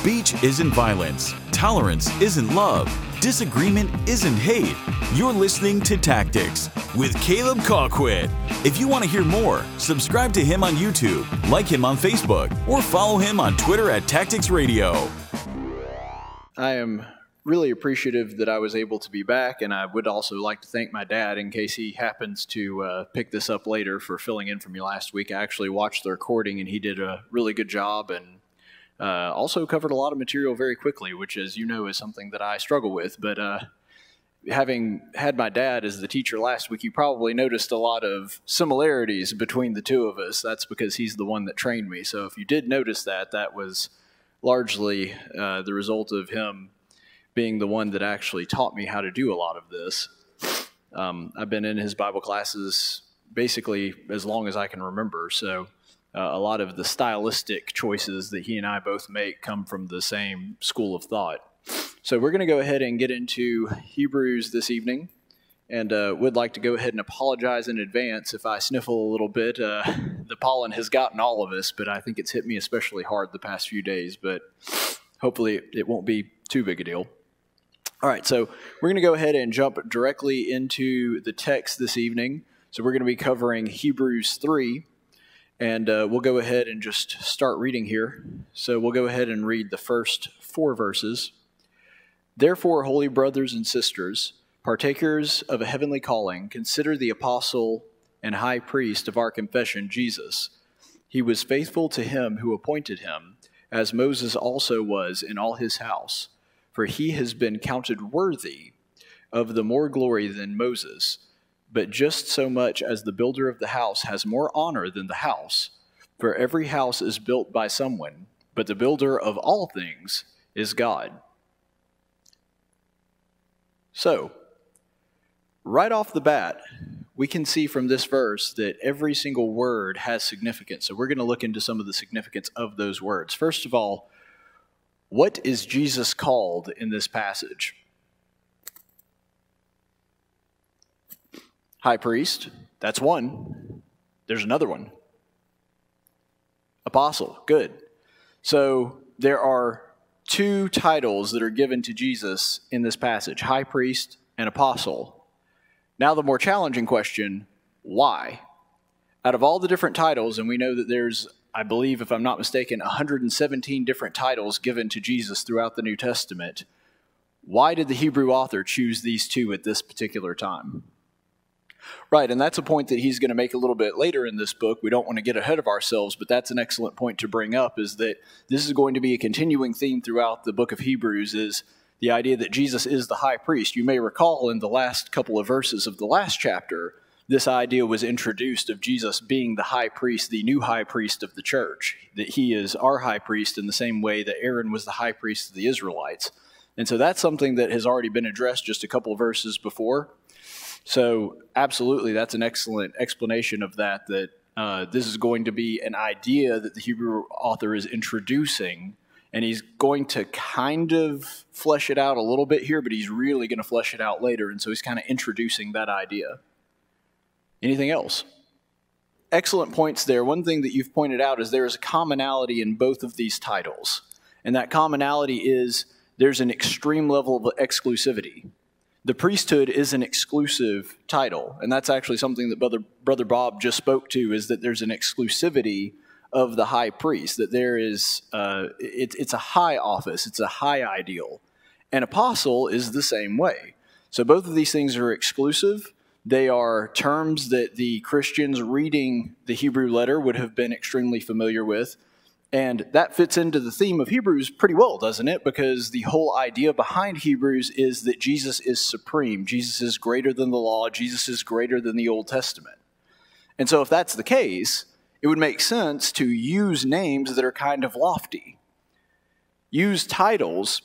Speech isn't violence. Tolerance isn't love. Disagreement isn't hate. You're listening to Tactics with Caleb Colquitt. If you want to hear more, subscribe to him on YouTube, like him on Facebook, or follow him on Twitter at Tactics Radio. I am really appreciative that I was able to be back, and I would also like to thank my dad in case he happens to uh, pick this up later for filling in for me last week. I actually watched the recording, and he did a really good job and uh, also covered a lot of material very quickly, which, as you know, is something that I struggle with. But uh, having had my dad as the teacher last week, you probably noticed a lot of similarities between the two of us. That's because he's the one that trained me. So if you did notice that, that was largely uh, the result of him being the one that actually taught me how to do a lot of this. Um, I've been in his Bible classes basically as long as I can remember. So uh, a lot of the stylistic choices that he and I both make come from the same school of thought. So we're going to go ahead and get into Hebrews this evening. And uh, would like to go ahead and apologize in advance if I sniffle a little bit. Uh, the pollen has gotten all of us, but I think it's hit me especially hard the past few days. But hopefully, it won't be too big a deal. All right, so we're going to go ahead and jump directly into the text this evening. So we're going to be covering Hebrews 3, and uh, we'll go ahead and just start reading here. So we'll go ahead and read the first four verses. Therefore, holy brothers and sisters, partakers of a heavenly calling, consider the apostle and high priest of our confession, Jesus. He was faithful to him who appointed him, as Moses also was in all his house for he has been counted worthy of the more glory than Moses. But just so much as the builder of the house has more honor than the house, for every house is built by someone, but the builder of all things is God. So, right off the bat, we can see from this verse that every single word has significance. So, we're going to look into some of the significance of those words. First of all, what is Jesus called in this passage? High priest, that's one. There's another one. Apostle, good. So there are two titles that are given to Jesus in this passage high priest and apostle. Now, the more challenging question why? Out of all the different titles, and we know that there's I believe, if I'm not mistaken, 117 different titles given to Jesus throughout the New Testament. Why did the Hebrew author choose these two at this particular time? Right, and that's a point that he's going to make a little bit later in this book. We don't want to get ahead of ourselves, but that's an excellent point to bring up is that this is going to be a continuing theme throughout the book of Hebrews is the idea that Jesus is the high priest. You may recall in the last couple of verses of the last chapter this idea was introduced of Jesus being the high priest, the new high priest of the church, that he is our high priest in the same way that Aaron was the high priest of the Israelites. And so that's something that has already been addressed just a couple of verses before. So, absolutely, that's an excellent explanation of that, that uh, this is going to be an idea that the Hebrew author is introducing. And he's going to kind of flesh it out a little bit here, but he's really going to flesh it out later. And so he's kind of introducing that idea. Anything else? Excellent points there. One thing that you've pointed out is there is a commonality in both of these titles. And that commonality is there's an extreme level of exclusivity. The priesthood is an exclusive title, and that's actually something that Brother, Brother Bob just spoke to is that there's an exclusivity of the high priest, that there is, uh, it, it's a high office, it's a high ideal. An apostle is the same way. So both of these things are exclusive, they are terms that the Christians reading the Hebrew letter would have been extremely familiar with. And that fits into the theme of Hebrews pretty well, doesn't it? Because the whole idea behind Hebrews is that Jesus is supreme. Jesus is greater than the law. Jesus is greater than the Old Testament. And so, if that's the case, it would make sense to use names that are kind of lofty, use titles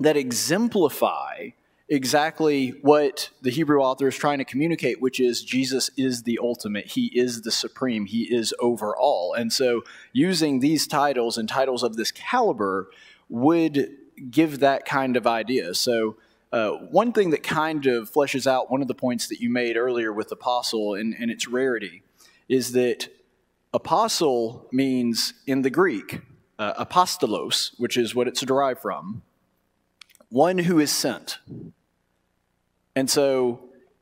that exemplify exactly what the Hebrew author is trying to communicate, which is Jesus is the ultimate. He is the supreme. He is over all. And so using these titles and titles of this caliber would give that kind of idea. So uh, one thing that kind of fleshes out one of the points that you made earlier with apostle and, and its rarity is that apostle means in the Greek uh, apostolos, which is what it's derived from, one who is sent. And so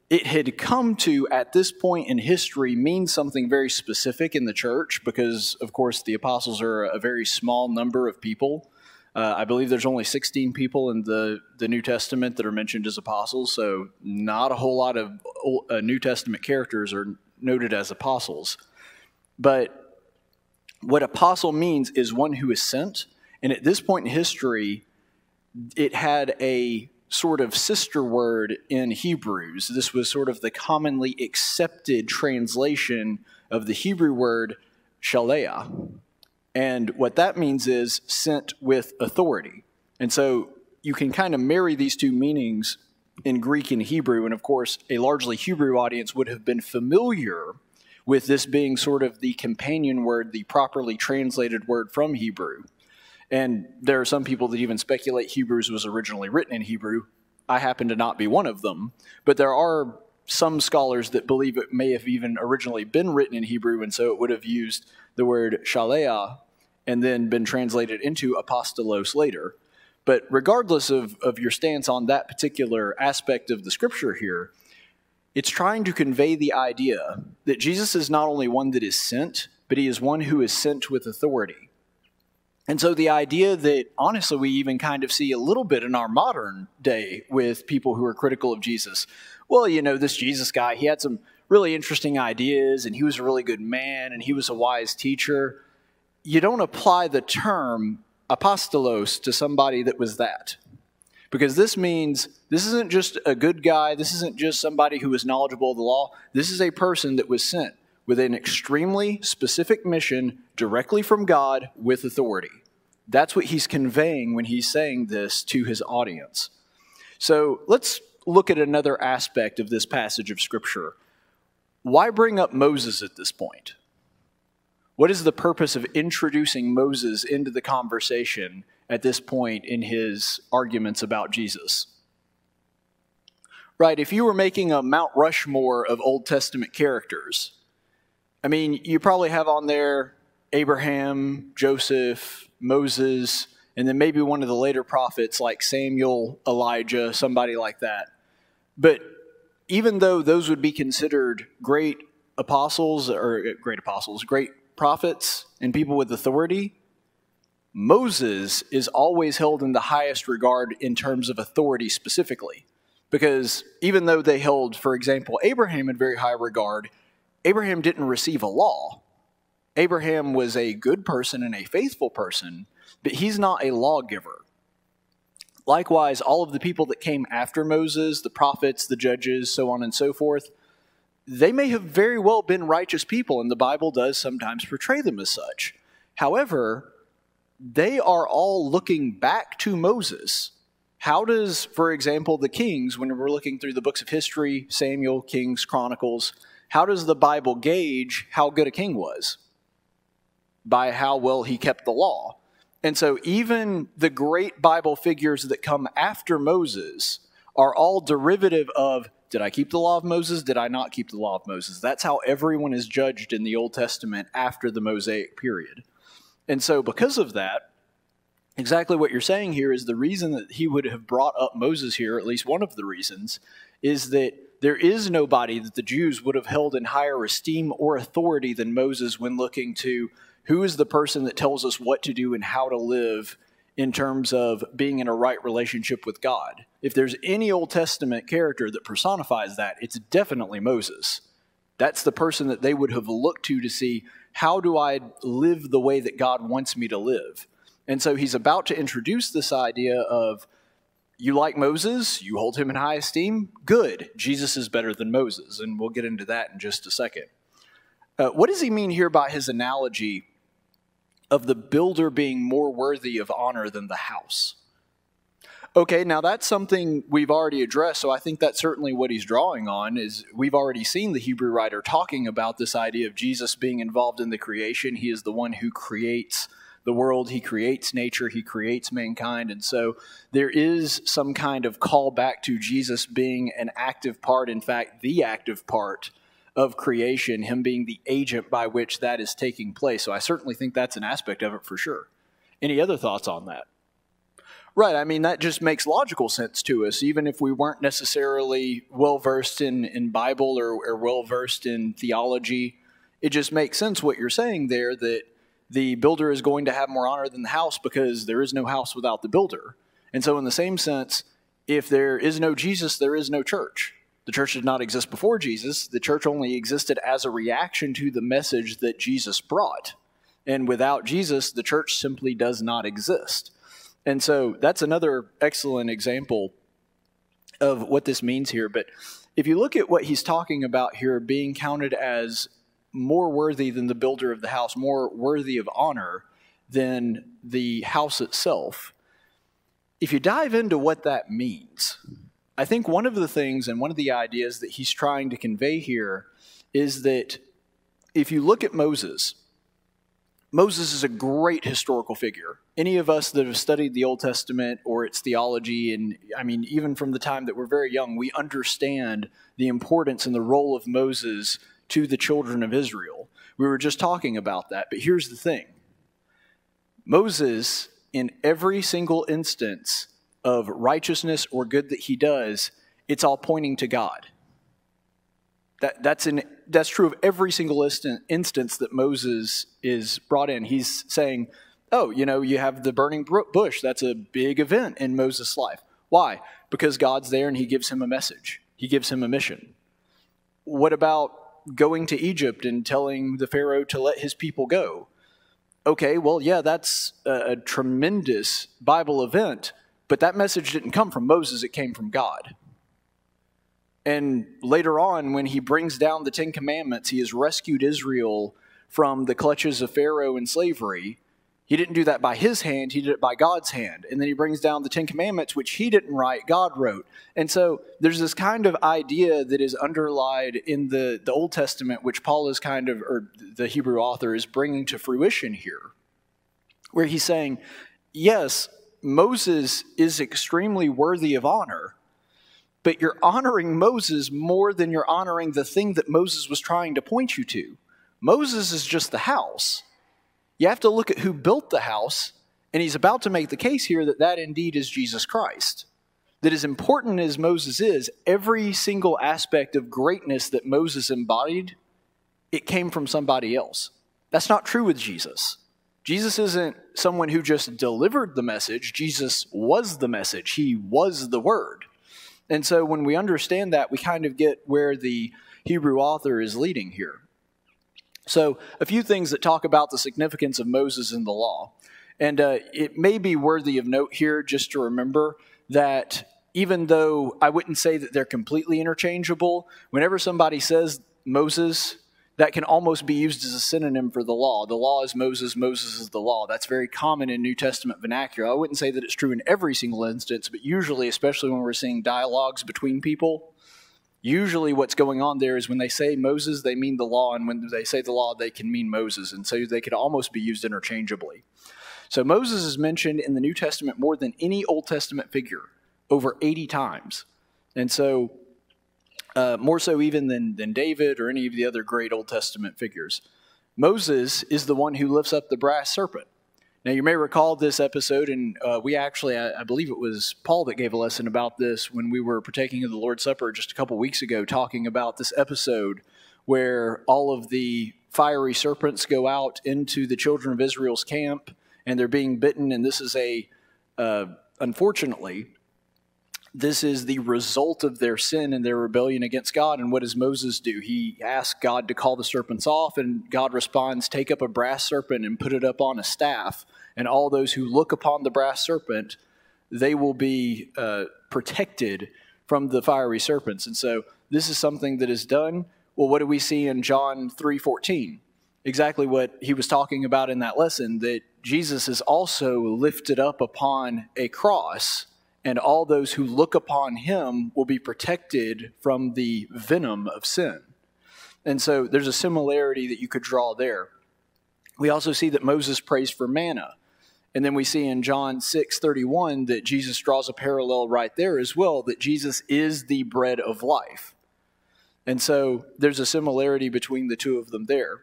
it had come to, at this point in history, mean something very specific in the church because, of course, the apostles are a very small number of people. Uh, I believe there's only 16 people in the, the New Testament that are mentioned as apostles, so not a whole lot of uh, New Testament characters are noted as apostles. But what apostle means is one who is sent, and at this point in history, it had a sort of sister word in Hebrews. This was sort of the commonly accepted translation of the Hebrew word shaliach. And what that means is sent with authority. And so you can kind of marry these two meanings in Greek and Hebrew. And of course, a largely Hebrew audience would have been familiar with this being sort of the companion word, the properly translated word from Hebrew. And there are some people that even speculate Hebrews was originally written in Hebrew. I happen to not be one of them. But there are some scholars that believe it may have even originally been written in Hebrew, and so it would have used the word shaliach and then been translated into apostolos later. But regardless of, of your stance on that particular aspect of the scripture here, it's trying to convey the idea that Jesus is not only one that is sent, but he is one who is sent with authority. And so the idea that honestly we even kind of see a little bit in our modern day with people who are critical of Jesus. Well, you know, this Jesus guy, he had some really interesting ideas and he was a really good man and he was a wise teacher. You don't apply the term apostolos to somebody that was that. Because this means this isn't just a good guy, this isn't just somebody who is knowledgeable of the law. This is a person that was sent with an extremely specific mission directly from God with authority. That's what he's conveying when he's saying this to his audience. So let's look at another aspect of this passage of Scripture. Why bring up Moses at this point? What is the purpose of introducing Moses into the conversation at this point in his arguments about Jesus? Right, if you were making a Mount Rushmore of Old Testament characters, I mean, you probably have on there Abraham, Joseph, Moses, and then maybe one of the later prophets like Samuel, Elijah, somebody like that. But even though those would be considered great apostles or uh, great apostles, great prophets and people with authority, Moses is always held in the highest regard in terms of authority specifically. Because even though they held, for example, Abraham in very high regard, Abraham didn't receive a law. Abraham was a good person and a faithful person, but he's not a lawgiver. Likewise, all of the people that came after Moses, the prophets, the judges, so on and so forth, they may have very well been righteous people, and the Bible does sometimes portray them as such. However, they are all looking back to Moses. How does, for example, the kings, when we're looking through the books of history, Samuel, Kings, Chronicles, how does the Bible gauge how good a king was? By how well he kept the law. And so, even the great Bible figures that come after Moses are all derivative of did I keep the law of Moses? Did I not keep the law of Moses? That's how everyone is judged in the Old Testament after the Mosaic period. And so, because of that, exactly what you're saying here is the reason that he would have brought up Moses here, at least one of the reasons, is that there is nobody that the Jews would have held in higher esteem or authority than Moses when looking to who is the person that tells us what to do and how to live in terms of being in a right relationship with God. If there's any Old Testament character that personifies that, it's definitely Moses. That's the person that they would have looked to to see how do I live the way that God wants me to live. And so he's about to introduce this idea of you like Moses, you hold him in high esteem, good. Jesus is better than Moses, and we'll get into that in just a second. Uh, what does he mean here by his analogy of the builder being more worthy of honor than the house? Okay, now that's something we've already addressed, so I think that's certainly what he's drawing on is we've already seen the Hebrew writer talking about this idea of Jesus being involved in the creation. He is the one who creates the world, he creates nature, he creates mankind. And so there is some kind of call back to Jesus being an active part, in fact, the active part of creation, him being the agent by which that is taking place. So I certainly think that's an aspect of it for sure. Any other thoughts on that? Right. I mean, that just makes logical sense to us, even if we weren't necessarily well versed in, in Bible or, or well versed in theology. It just makes sense what you're saying there that the builder is going to have more honor than the house because there is no house without the builder. And so, in the same sense, if there is no Jesus, there is no church. The church did not exist before Jesus. The church only existed as a reaction to the message that Jesus brought. And without Jesus, the church simply does not exist. And so that's another excellent example of what this means here. But if you look at what he's talking about here, being counted as more worthy than the builder of the house, more worthy of honor than the house itself, if you dive into what that means, I think one of the things and one of the ideas that he's trying to convey here is that if you look at Moses, Moses is a great historical figure. Any of us that have studied the Old Testament or its theology, and I mean, even from the time that we're very young, we understand the importance and the role of Moses to the children of Israel. We were just talking about that, but here's the thing Moses, in every single instance of righteousness or good that he does, it's all pointing to God. That, that's, an, that's true of every single instance that Moses is brought in. He's saying, oh, you know, you have the burning bush. That's a big event in Moses' life. Why? Because God's there and he gives him a message, he gives him a mission. What about going to Egypt and telling the Pharaoh to let his people go? Okay, well, yeah, that's a, a tremendous Bible event, but that message didn't come from Moses, it came from God. And later on, when he brings down the Ten Commandments, he has rescued Israel from the clutches of Pharaoh and slavery. He didn't do that by his hand, he did it by God's hand. And then he brings down the Ten Commandments, which he didn't write, God wrote. And so there's this kind of idea that is underlined in the, the Old Testament, which Paul is kind of, or the Hebrew author is bringing to fruition here, where he's saying, yes, Moses is extremely worthy of honor but you're honoring Moses more than you're honoring the thing that Moses was trying to point you to. Moses is just the house. You have to look at who built the house, and he's about to make the case here that that indeed is Jesus Christ. That as important as Moses is, every single aspect of greatness that Moses embodied, it came from somebody else. That's not true with Jesus. Jesus isn't someone who just delivered the message, Jesus was the message, he was the word. And so when we understand that, we kind of get where the Hebrew author is leading here. So, a few things that talk about the significance of Moses in the law. And uh, it may be worthy of note here just to remember that even though I wouldn't say that they're completely interchangeable, whenever somebody says Moses, that can almost be used as a synonym for the law. The law is Moses, Moses is the law. That's very common in New Testament vernacular. I wouldn't say that it's true in every single instance, but usually, especially when we're seeing dialogues between people, usually what's going on there is when they say Moses, they mean the law, and when they say the law, they can mean Moses. And so they could almost be used interchangeably. So Moses is mentioned in the New Testament more than any Old Testament figure, over 80 times. And so uh, more so even than, than David or any of the other great Old Testament figures. Moses is the one who lifts up the brass serpent. Now, you may recall this episode, and uh, we actually, I, I, believe it was Paul that gave a lesson about this when we were partaking of the Lord's Supper just a couple weeks ago, talking about this episode where all of the fiery serpents go out into the children of Israel's camp and they're being bitten. And this is a, uh, unfortunately, this is the result of their sin and their rebellion against God. And what does Moses do? He asks God to call the serpents off, and God responds, Take up a brass serpent and put it up on a staff. And all those who look upon the brass serpent, they will be uh, protected from the fiery serpents. And so this is something that is done. Well, what do we see in John 3:14? Exactly what he was talking about in that lesson that Jesus is also lifted up upon a cross and all those who look upon him will be protected from the venom of sin. And so there's a similarity that you could draw there. We also see that Moses prays for manna. And then we see in John 6:31 that Jesus draws a parallel right there as well that Jesus is the bread of life. And so there's a similarity between the two of them there.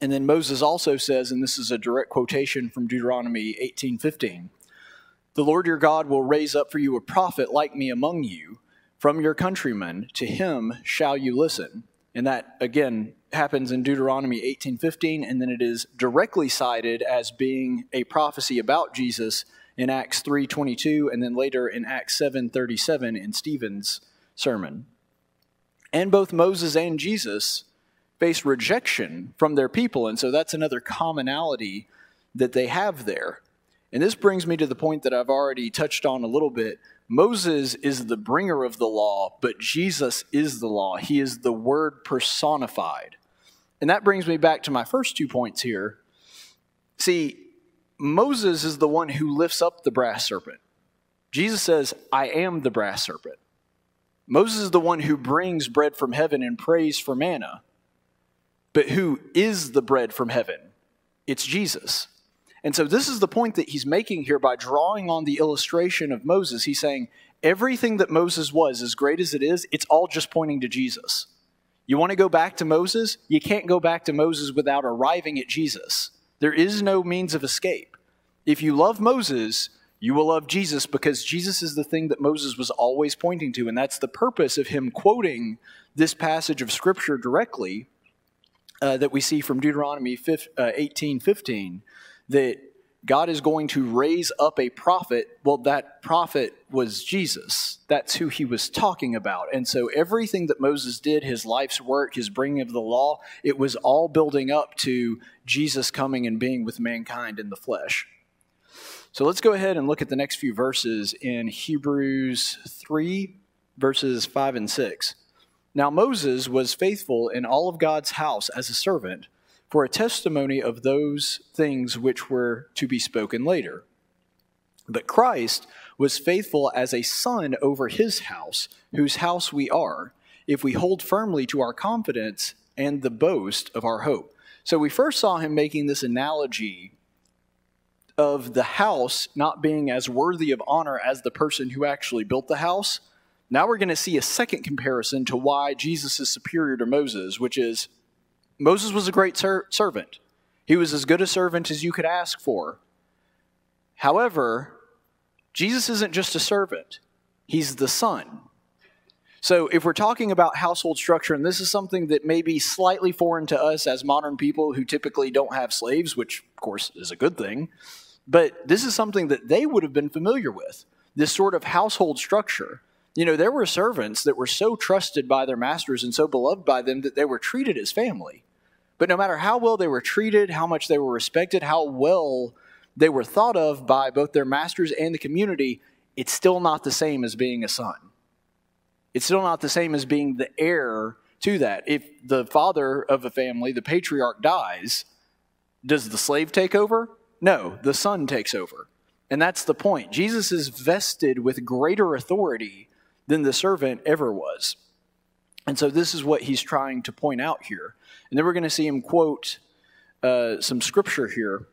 And then Moses also says, and this is a direct quotation from Deuteronomy 18:15, "The Lord your God will raise up for you a prophet like me among you from your countrymen; to him shall you listen." And that again happens in Deuteronomy 18:15 and then it is directly cited as being a prophecy about Jesus in Acts 3:22 and then later in Acts 7:37 in Stephen's sermon. And both Moses and Jesus face rejection from their people. And so that's another commonality that they have there. And this brings me to the point that I've already touched on a little bit. Moses is the bringer of the law, but Jesus is the law. He is the word personified. And that brings me back to my first two points here. See, Moses is the one who lifts up the brass serpent. Jesus says, I am the brass serpent. Moses is the one who brings bread from heaven and prays for manna. But who is the bread from heaven? It's Jesus. And so this is the point that he's making here by drawing on the illustration of Moses. He's saying everything that Moses was, as great as it is, it's all just pointing to Jesus. You want to go back to Moses? You can't go back to Moses without arriving at Jesus. There is no means of escape. If you love Moses, you will love Jesus because Jesus is the thing that Moses was always pointing to. And that's the purpose of him quoting this passage of Scripture directly uh, that we see from Deuteronomy 15, uh, 18 15, that God is going to raise up a prophet. Well, that prophet was Jesus. That's who he was talking about. And so everything that Moses did, his life's work, his bringing of the law, it was all building up to Jesus coming and being with mankind in the flesh. So let's go ahead and look at the next few verses in Hebrews 3, verses 5 and 6. Now Moses was faithful in all of God's house as a servant for a testimony of those things which were to be spoken later. But Christ was faithful as a son over his house, whose house we are, if we hold firmly to our confidence and the boast of our hope. So we first saw him making this analogy of the house not being as worthy of honor as the person who actually built the house. Now we're going to see a second comparison to why Jesus is superior to Moses, which is Moses was a great ser- servant. He was as good a servant as you could ask for. However, Jesus isn't just a servant, he's the son. So, if we're talking about household structure, and this is something that may be slightly foreign to us as modern people who typically don't have slaves, which of course is a good thing, but this is something that they would have been familiar with this sort of household structure. You know, there were servants that were so trusted by their masters and so beloved by them that they were treated as family. But no matter how well they were treated, how much they were respected, how well they were thought of by both their masters and the community, it's still not the same as being a son. It's still not the same as being the heir to that. If the father of a family, the patriarch, dies, does the slave take over? No, the son takes over. And that's the point. Jesus is vested with greater authority than the servant ever was. And so this is what he's trying to point out here. And then we're going to see him quote uh, some scripture here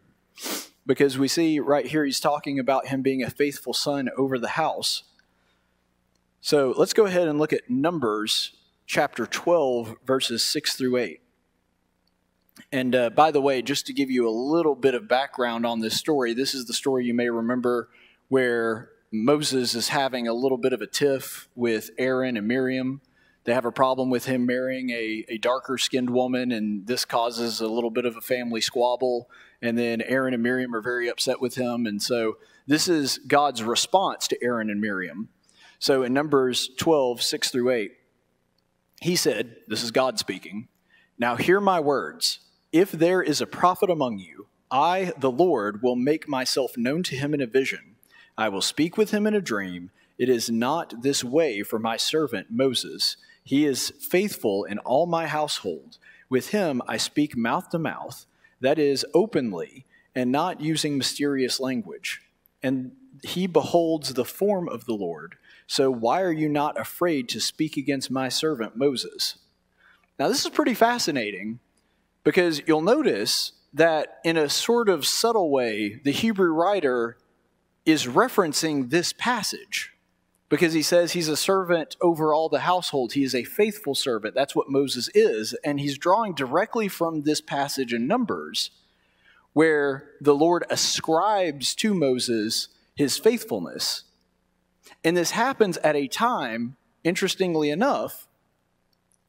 because we see right here he's talking about him being a faithful son over the house. So let's go ahead and look at Numbers chapter 12, verses 6 through 8. And uh, by the way, just to give you a little bit of background on this story, this is the story you may remember where Moses is having a little bit of a tiff with Aaron and Miriam. They have a problem with him marrying a, a darker skinned woman, and this causes a little bit of a family squabble. And then Aaron and Miriam are very upset with him. And so this is God's response to Aaron and Miriam. So in Numbers 12, 6 through 8, he said, This is God speaking. Now hear my words. If there is a prophet among you, I, the Lord, will make myself known to him in a vision. I will speak with him in a dream. It is not this way for my servant Moses. He is faithful in all my household. With him I speak mouth to mouth, that is, openly, and not using mysterious language. And he beholds the form of the Lord. So why are you not afraid to speak against my servant Moses? Now, this is pretty fascinating because you'll notice that in a sort of subtle way, the Hebrew writer is referencing this passage. Because he says he's a servant over all the household. He is a faithful servant. That's what Moses is. And he's drawing directly from this passage in Numbers where the Lord ascribes to Moses his faithfulness. And this happens at a time, interestingly enough,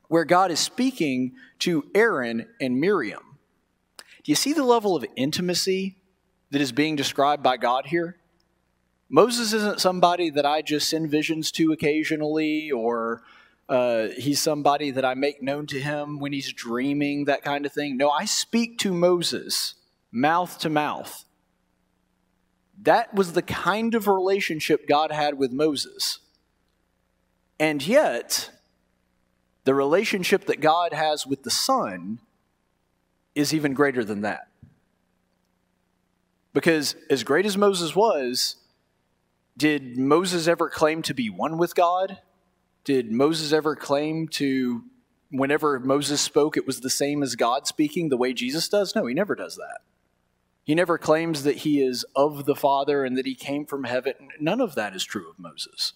where God is speaking to Aaron and Miriam. Do you see the level of intimacy that is being described by God here? Moses isn't somebody that I just send visions to occasionally, or uh, he's somebody that I make known to him when he's dreaming, that kind of thing. No, I speak to Moses mouth to mouth. That was the kind of relationship God had with Moses. And yet, the relationship that God has with the Son is even greater than that. Because as great as Moses was, did Moses ever claim to be one with God? Did Moses ever claim to, whenever Moses spoke, it was the same as God speaking the way Jesus does? No, he never does that. He never claims that he is of the Father and that he came from heaven. None of that is true of Moses.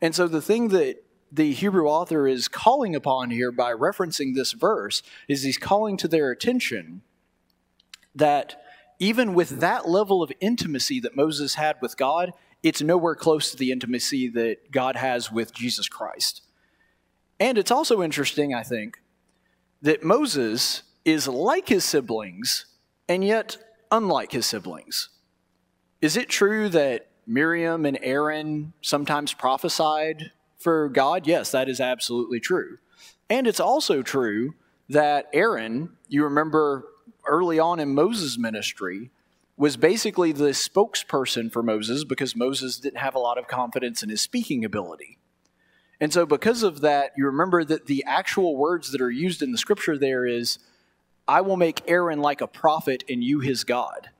And so the thing that the Hebrew author is calling upon here by referencing this verse is he's calling to their attention that even with that level of intimacy that Moses had with God, it's nowhere close to the intimacy that God has with Jesus Christ. And it's also interesting, I think, that Moses is like his siblings and yet unlike his siblings. Is it true that Miriam and Aaron sometimes prophesied for God? Yes, that is absolutely true. And it's also true that Aaron, you remember early on in Moses' ministry, was basically the spokesperson for Moses because Moses didn't have a lot of confidence in his speaking ability. And so, because of that, you remember that the actual words that are used in the scripture there is, I will make Aaron like a prophet and you his God.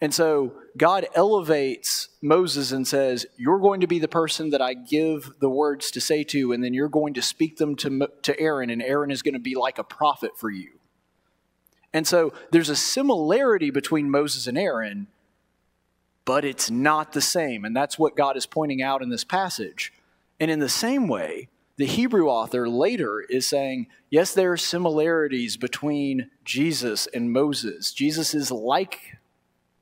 And so, God elevates Moses and says, You're going to be the person that I give the words to say to, and then you're going to speak them to, to Aaron, and Aaron is going to be like a prophet for you. And so there's a similarity between Moses and Aaron, but it's not the same. And that's what God is pointing out in this passage. And in the same way, the Hebrew author later is saying, yes, there are similarities between Jesus and Moses. Jesus is like,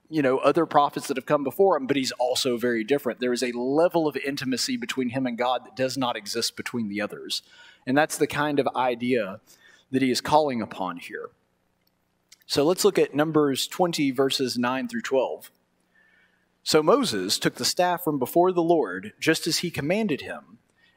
you know, other prophets that have come before him, but he's also very different. There is a level of intimacy between him and God that does not exist between the others. And that's the kind of idea that he is calling upon here. So let's look at Numbers 20, verses 9 through 12. So Moses took the staff from before the Lord, just as he commanded him.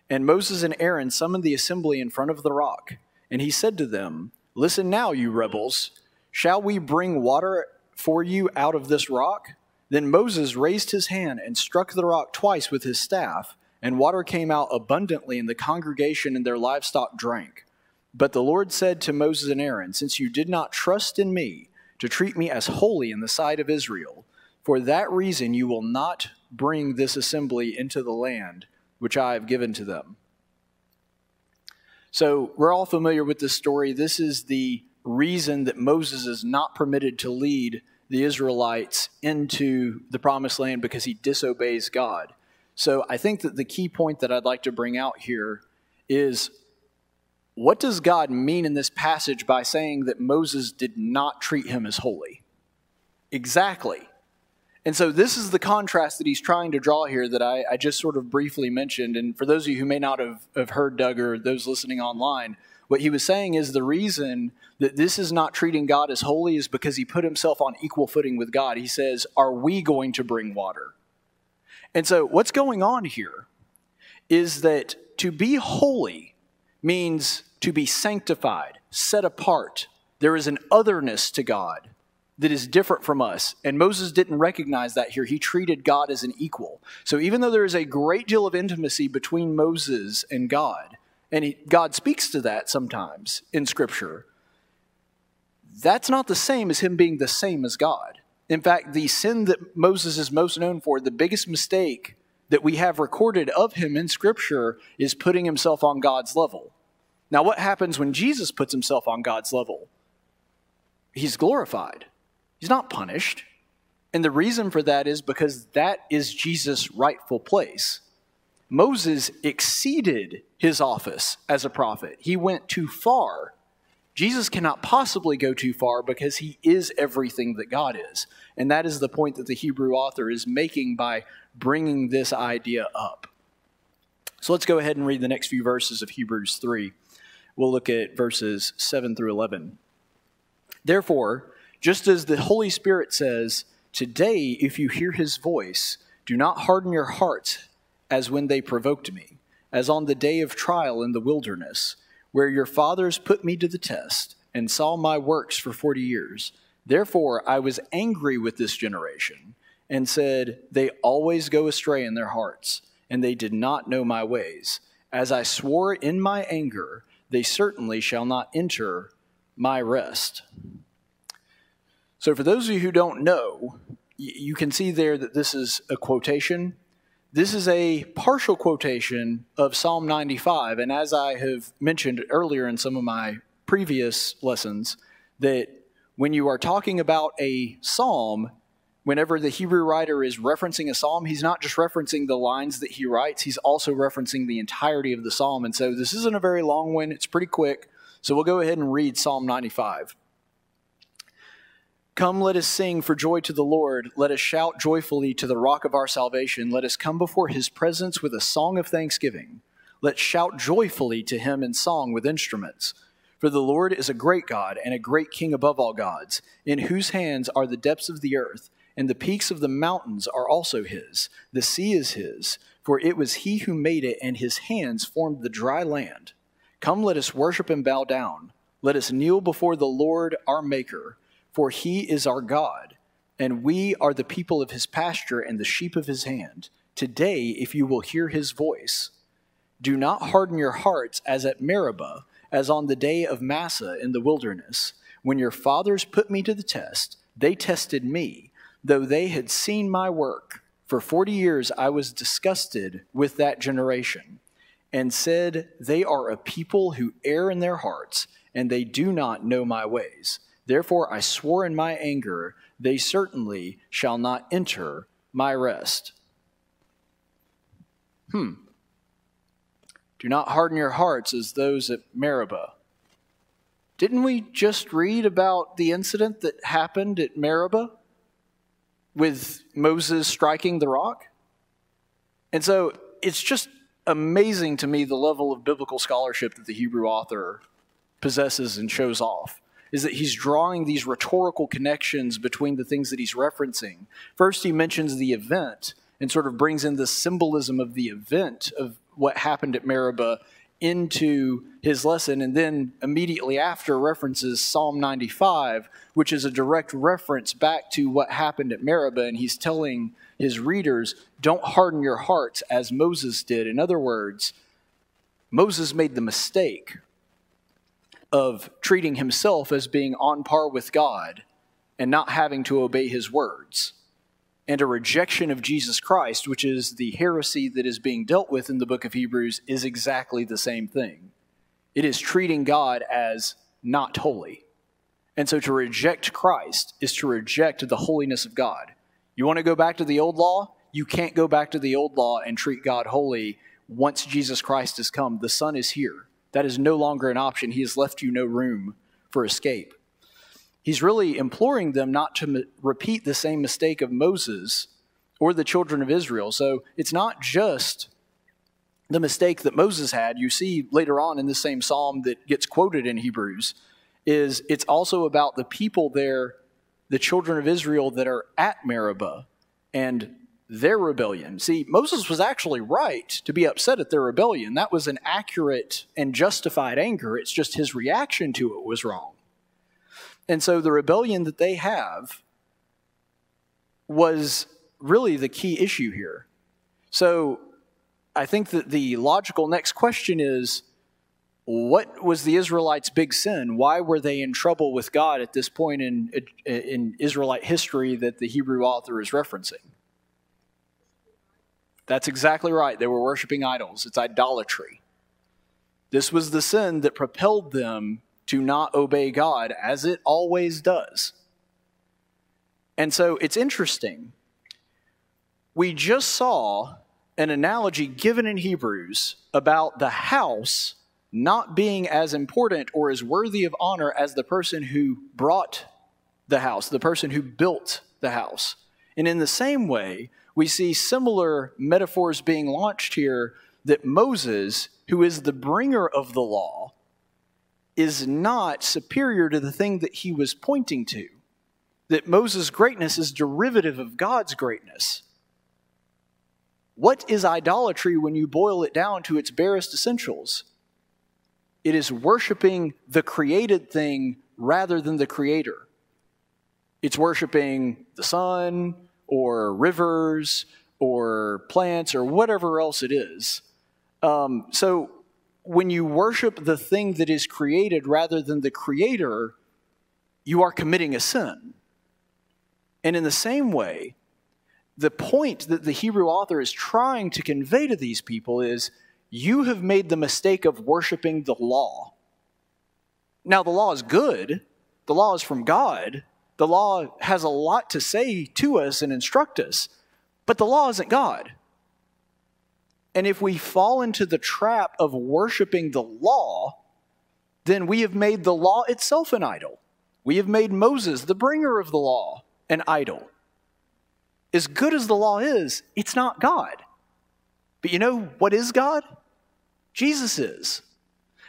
And Moses and Aaron summoned the assembly in front of the rock. And he said to them, Listen now, you rebels. Shall we bring water for you out of this rock? Then Moses raised his hand and struck the rock twice with his staff, and water came out abundantly, and the congregation and their livestock drank. But the Lord said to Moses and Aaron, Since you did not trust in me to treat me as holy in the sight of Israel, for that reason you will not bring this assembly into the land which I have given to them. So we're all familiar with this story. This is the reason that Moses is not permitted to lead the Israelites into the promised land because he disobeys God. So I think that the key point that I'd like to bring out here is what does God mean in this passage by saying that Moses did not treat him as holy? Exactly. And so, this is the contrast that he's trying to draw here that I, I, just sort of briefly mentioned. And for those of you who may not have, have heard Doug or those listening online, what he was saying is the reason that this is not treating God as holy is because he put himself on equal footing with God. He says, Are we going to bring water? And so, what's going on here is that to be holy means to be sanctified, set apart. There is an otherness to God that is different from us. And Moses didn't recognize that here. He treated God as an equal. So even though there is a great deal of intimacy between Moses and God, and he, God speaks to that sometimes in Scripture, that's not the same as him being the same as God. In fact, the sin that Moses is most known for, the biggest mistake that we have recorded of him in Scripture is putting himself on God's level. Now, what happens when Jesus puts himself on God's level? He's glorified, he's not punished. And the reason for that is because that is Jesus' rightful place. Moses exceeded his office as a prophet. He went too far. Jesus cannot possibly go too far because he is everything that God is. And that is the point that the Hebrew author is making by bringing this idea up. So let's go ahead and read the next few verses of Hebrews 3. We'll look at verses 7 through 11. Therefore, just as the Holy Spirit says, Today, if you hear his voice, do not harden your hearts as when they provoked me, as on the day of trial in the wilderness, where your fathers put me to the test and saw my works for forty years. Therefore, I was angry with this generation and said, They always go astray in their hearts, and they did not know my ways. As I swore in my anger, they certainly shall not enter my rest. So, for those of you who don't know, you can see there that this is a quotation. This is a partial quotation of Psalm 95. And as I have mentioned earlier in some of my previous lessons, that when you are talking about a psalm, whenever the Hebrew writer is referencing a psalm, he's not just referencing the lines that he writes, he's also referencing the entirety of the psalm. And so this isn't a very long one, it's pretty quick. So we'll go ahead and read Psalm 95. Come, let us sing for joy to the Lord. Let us shout joyfully to the rock of our salvation. Let us come before his presence with a song of thanksgiving. Let's shout joyfully to him in song with instruments. For the Lord is a great God and a great King above all gods, in whose hands are the depths of the earth, and the peaks of the mountains are also his. The sea is his, for it was he who made it, and his hands formed the dry land. Come, let us worship and bow down. Let us kneel before the Lord our Maker for he is our God, and we are the people of his pasture and the sheep of his hand. Today, if you will hear his voice, do not harden your hearts as at Meribah, as on the day of Massah in the wilderness. When your fathers put me to the test, they tested me, though they had seen my work. For forty years I was disgusted with that generation, and said, They are a people who err in their hearts, and they do not know my ways. Therefore I swore in my anger, they certainly shall not enter my rest. Hmm. Do not harden your hearts as those at Meribah. Didn't we just read about the incident that happened at Meribah with Moses striking the rock? And so it's just amazing to me the level of biblical scholarship that the Hebrew author possesses and shows off is that he's drawing these rhetorical connections between the things that he's referencing. First, he mentions the event and sort of brings in the symbolism of the event of what happened at Meribah into his lesson, and then immediately after references Psalm 95, which is a direct reference back to what happened at Meribah, and he's telling his readers, Don't harden your hearts as Moses did. In other words, Moses made the mistake of treating himself as being on par with God and not having to obey his words, and a rejection of Jesus Christ, which is the heresy that is being dealt with in the book of Hebrews, is exactly the same thing. It is treating God as not holy. And so to reject Christ is to reject the holiness of God. You want to go back to the old law? You can't go back to the old law and treat God holy once Jesus Christ has come. The Son is here. That is no longer an option. He has left you no room for escape. He's really imploring them not to m- repeat the same mistake of Moses or the children of Israel. So it's not just the mistake that Moses had. You see later on in the same psalm that gets quoted in Hebrews is it's also about the people there, the children of Israel that are at Meribah and their rebellion. See, Moses was actually right to be upset at their rebellion. That was an accurate and justified anger. It's just his reaction to it was wrong. And so the rebellion that they have was really the key issue here. So I think that the logical next question is what was the Israelites' big sin? Why were they in trouble with God at this point in, in Israelite history that the Hebrew author is referencing? That's exactly right. They were worshiping idols. It's idolatry. This was the sin that propelled them to not obey God, as it always does. And so it's interesting. We just saw an analogy given in Hebrews about the house not being as important or as worthy of honor as the person who brought the house, the person who built the house. And in the same way, we see similar metaphors being launched here that Moses, who is the bringer of the law, is not superior to the thing that he was pointing to. That Moses' greatness is derivative of God's greatness. What is idolatry when you boil it down to its barest essentials? It is worshiping the created thing rather than the creator. It's worshiping the sun or rivers or plants or whatever else it is. Um, so when you worship the thing that is created rather than the creator, you are committing a sin. And in the same way, the point that the Hebrew author is trying to convey to these people is you have made the mistake of worshiping the law. Now, the law is good, the law is from God, the law has a lot to say to us and instruct us, but the law isn't God. And if we fall into the trap of worshiping the law, then we have made the law itself an idol. We have made Moses, the bringer of the law, an idol. As good as the law is, it's not God. But you know what is God? Jesus is.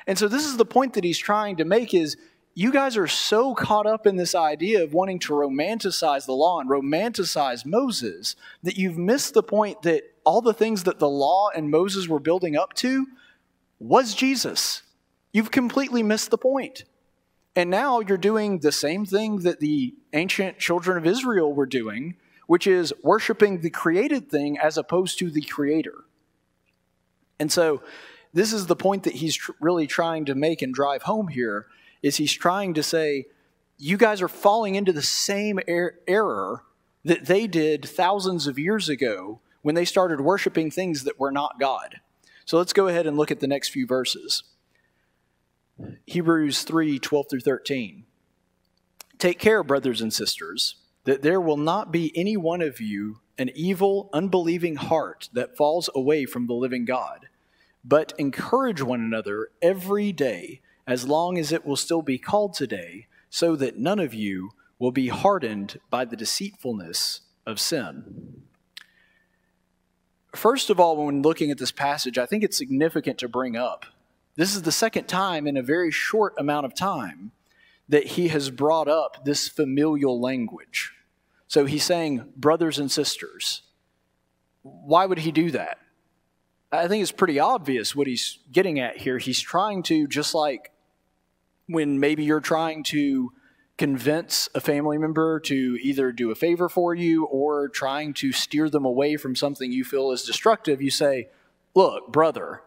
And so this is the point that he's trying to make is you guys are so caught up in this idea of wanting to romanticize the law and romanticize Moses that you've missed the point that all the things that the law and Moses were building up to was Jesus. You've completely missed the point. And now you're doing the same thing that the ancient children of Israel were doing, which is worshiping the created thing as opposed to the creator. And so this is the point that he's tr- really trying to make and drive home here is he's trying to say you guys are falling into the same er- error that they did thousands of years ago when they started worshiping things that were not God. So let's go ahead and look at the next few verses. Hebrews 3 12 through 13. Take care, brothers and sisters, that there will not be any one of you an evil, unbelieving heart that falls away from the living God, but encourage one another every day, as long as it will still be called today, so that none of you will be hardened by the deceitfulness of sin. First of all, when looking at this passage, I think it's significant to bring up this is the second time in a very short amount of time that he has brought up this familial language. So he's saying, brothers and sisters. Why would he do that? I think it's pretty obvious what he's getting at here. He's trying to, just like when maybe you're trying to convince a family member to either do a favor for you or trying to steer them away from something you feel is destructive, you say, Look, brother,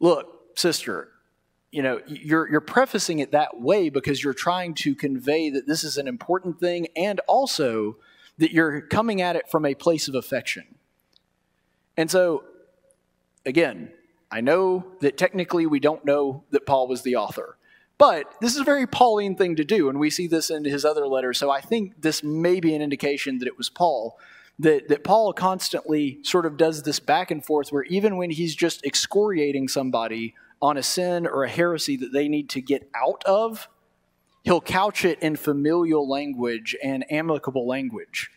look, sister, you know, you're, you're prefacing it that way because you're trying to convey that this is an important thing and also that you're coming at it from a place of affection. And so, again, I know that technically we don't know that Paul was the author, but this is a very Pauline thing to do, and we see this in his other letters. So I think this may be an indication that it was Paul that, that Paul constantly sort of does this back and forth where even when he's just excoriating somebody on a sin or a heresy that they need to get out of, he'll couch it in familial language and amicable language.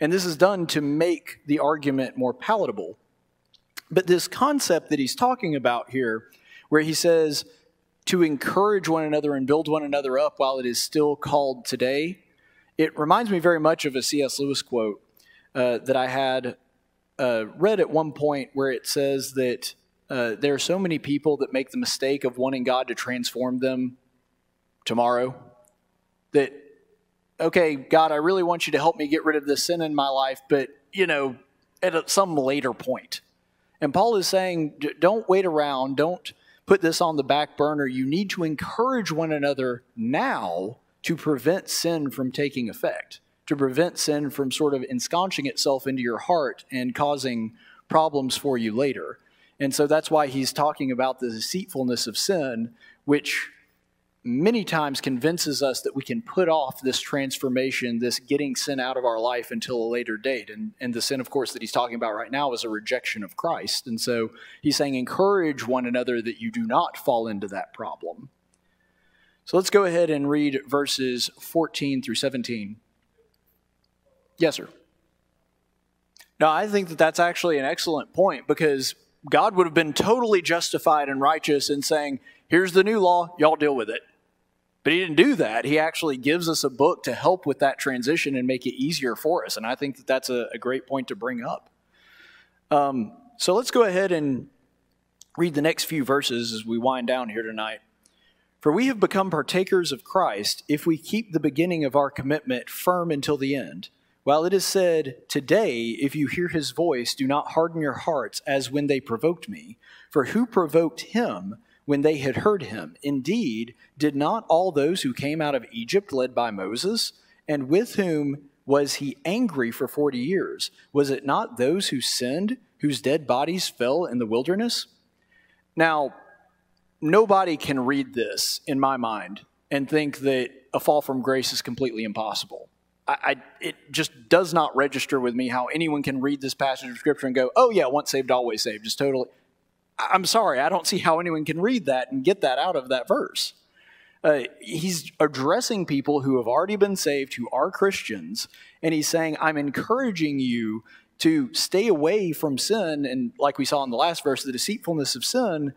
And this is done to make the argument more palatable. But this concept that he's talking about here, where he says to encourage one another and build one another up while it is still called today, it reminds me very much of a C.S. Lewis quote uh, that I had uh, read at one point where it says that uh, there are so many people that make the mistake of wanting God to transform them tomorrow. That, okay, God, I really want you to help me get rid of this sin in my life, but, you know, at some later point. And Paul is saying, don't wait around, don't put this on the back burner. You need to encourage one another now to prevent sin from taking effect, to prevent sin from sort of ensconcing itself into your heart and causing problems for you later. And so that's why he's talking about the deceitfulness of sin, which many times convinces us that we can put off this transformation, this getting sin out of our life until a later date. And, and the sin, of course, that he's talking about right now is a rejection of Christ. And so he's saying, encourage one another that you do not fall into that problem. So let's go ahead and read verses 14 through 17. Yes, sir. Now, I think that that's actually an excellent point because God would have been totally justified and righteous in saying, here's the new law, y'all deal with it. But he didn't do that. He actually gives us a book to help with that transition and make it easier for us. And I think that that's a, a great point to bring up. Um, so let's go ahead and read the next few verses as we wind down here tonight. For we have become partakers of Christ if we keep the beginning of our commitment firm until the end. While it is said, Today, if you hear his voice, do not harden your hearts as when they provoked me. For who provoked him when they had heard him. Indeed, did not all those who came out of Egypt led by Moses, and with whom was he angry for forty years? Was it not those who sinned, whose dead bodies fell in the wilderness? Now, nobody can read this in my mind and think that a fall from grace is completely impossible. I, I, it just does not register with me how anyone can read this passage of scripture and go, "Oh yeah, once saved, always saved." Just totally. I'm sorry, I don't see how anyone can read that and get that out of that verse. Uh, he's addressing people who have already been saved, who are Christians, and he's saying, I'm encouraging you to stay away from sin, and like we saw in the last verse, the deceitfulness of sin,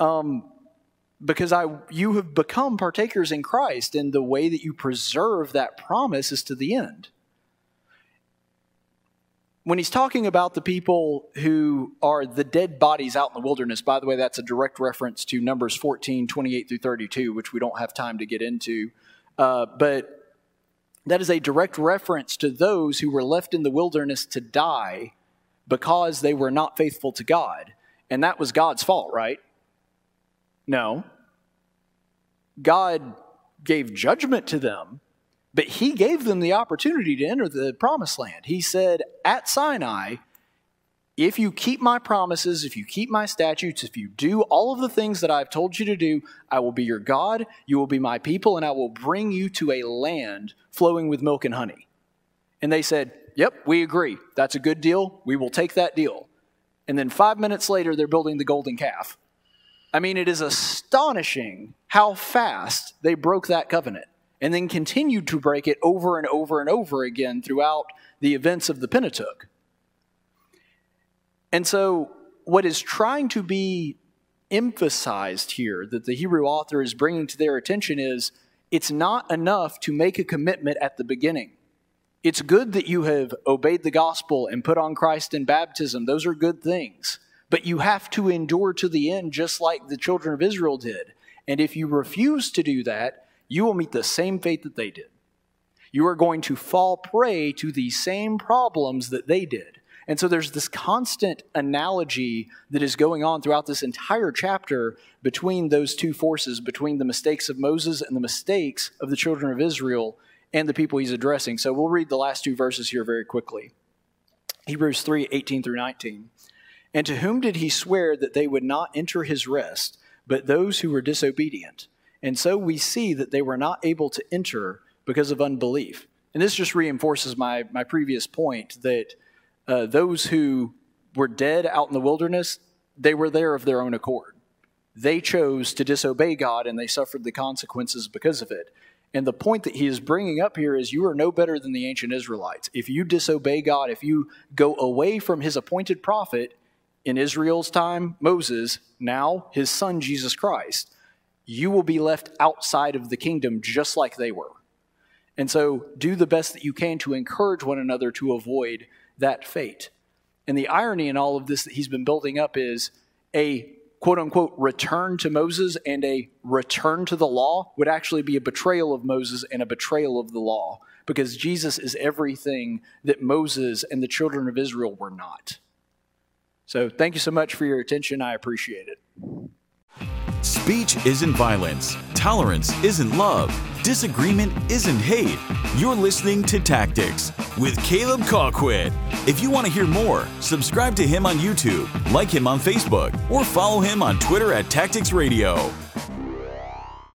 um, because I, you have become partakers in Christ, and the way that you preserve that promise is to the end when he's talking about the people who are the dead bodies out in the wilderness, by the way, that's a direct reference to Numbers 14, 28 through 32, which we don't have time to get into. Uh, but that is a direct reference to those who were left in the wilderness to die because they were not faithful to God. And that was God's fault, right? No. God gave judgment to them but he gave them the opportunity to enter the promised land. He said at Sinai, if you keep my promises, if you keep my statutes, if you do all of the things that I've told you to do, I will be your God, you will be my people, and I will bring you to a land flowing with milk and honey. And they said, Yep, we agree. That's a good deal. We will take that deal. And then five minutes later, they're building the golden calf. I mean, it is astonishing how fast they broke that covenant and then continued to break it over and over and over again throughout the events of the Pentateuch. And so, what is trying to be emphasized here that the Hebrew author is bringing to their attention is it's not enough to make a commitment at the beginning. It's good that you have obeyed the gospel and put on Christ in baptism. Those are good things. But you have to endure to the end, just like the children of Israel did. And if you refuse to do that, you will meet the same fate that they did. You are going to fall prey to the same problems that they did. And so there's this constant analogy that is going on throughout this entire chapter between those two forces, between the mistakes of Moses and the mistakes of the children of Israel and the people he's addressing. So we'll read the last two verses here very quickly. Hebrews 3 18 through 19. And to whom did he swear that they would not enter his rest, but those who were disobedient? And so we see that they were not able to enter because of unbelief. And this just reinforces my, my previous point that uh, those who were dead out in the wilderness, they were there of their own accord. They chose to disobey God and they suffered the consequences because of it. And the point that he is bringing up here is you are no better than the ancient Israelites. If you disobey God, if you go away from his appointed prophet in Israel's time, Moses, now his son Jesus Christ, you will be left outside of the kingdom just like they were. And so do the best that you can to encourage one another to avoid that fate. And the irony in all of this that he's been building up is a quote unquote return to Moses and a return to the law would actually be a betrayal of Moses and a betrayal of the law because Jesus is everything that Moses and the children of Israel were not. So thank you so much for your attention. I appreciate it. Speech isn't violence. Tolerance isn't love. Disagreement isn't hate. You're listening to Tactics with Caleb Colquitt. If you want to hear more, subscribe to him on YouTube, like him on Facebook, or follow him on Twitter at Tactics Radio.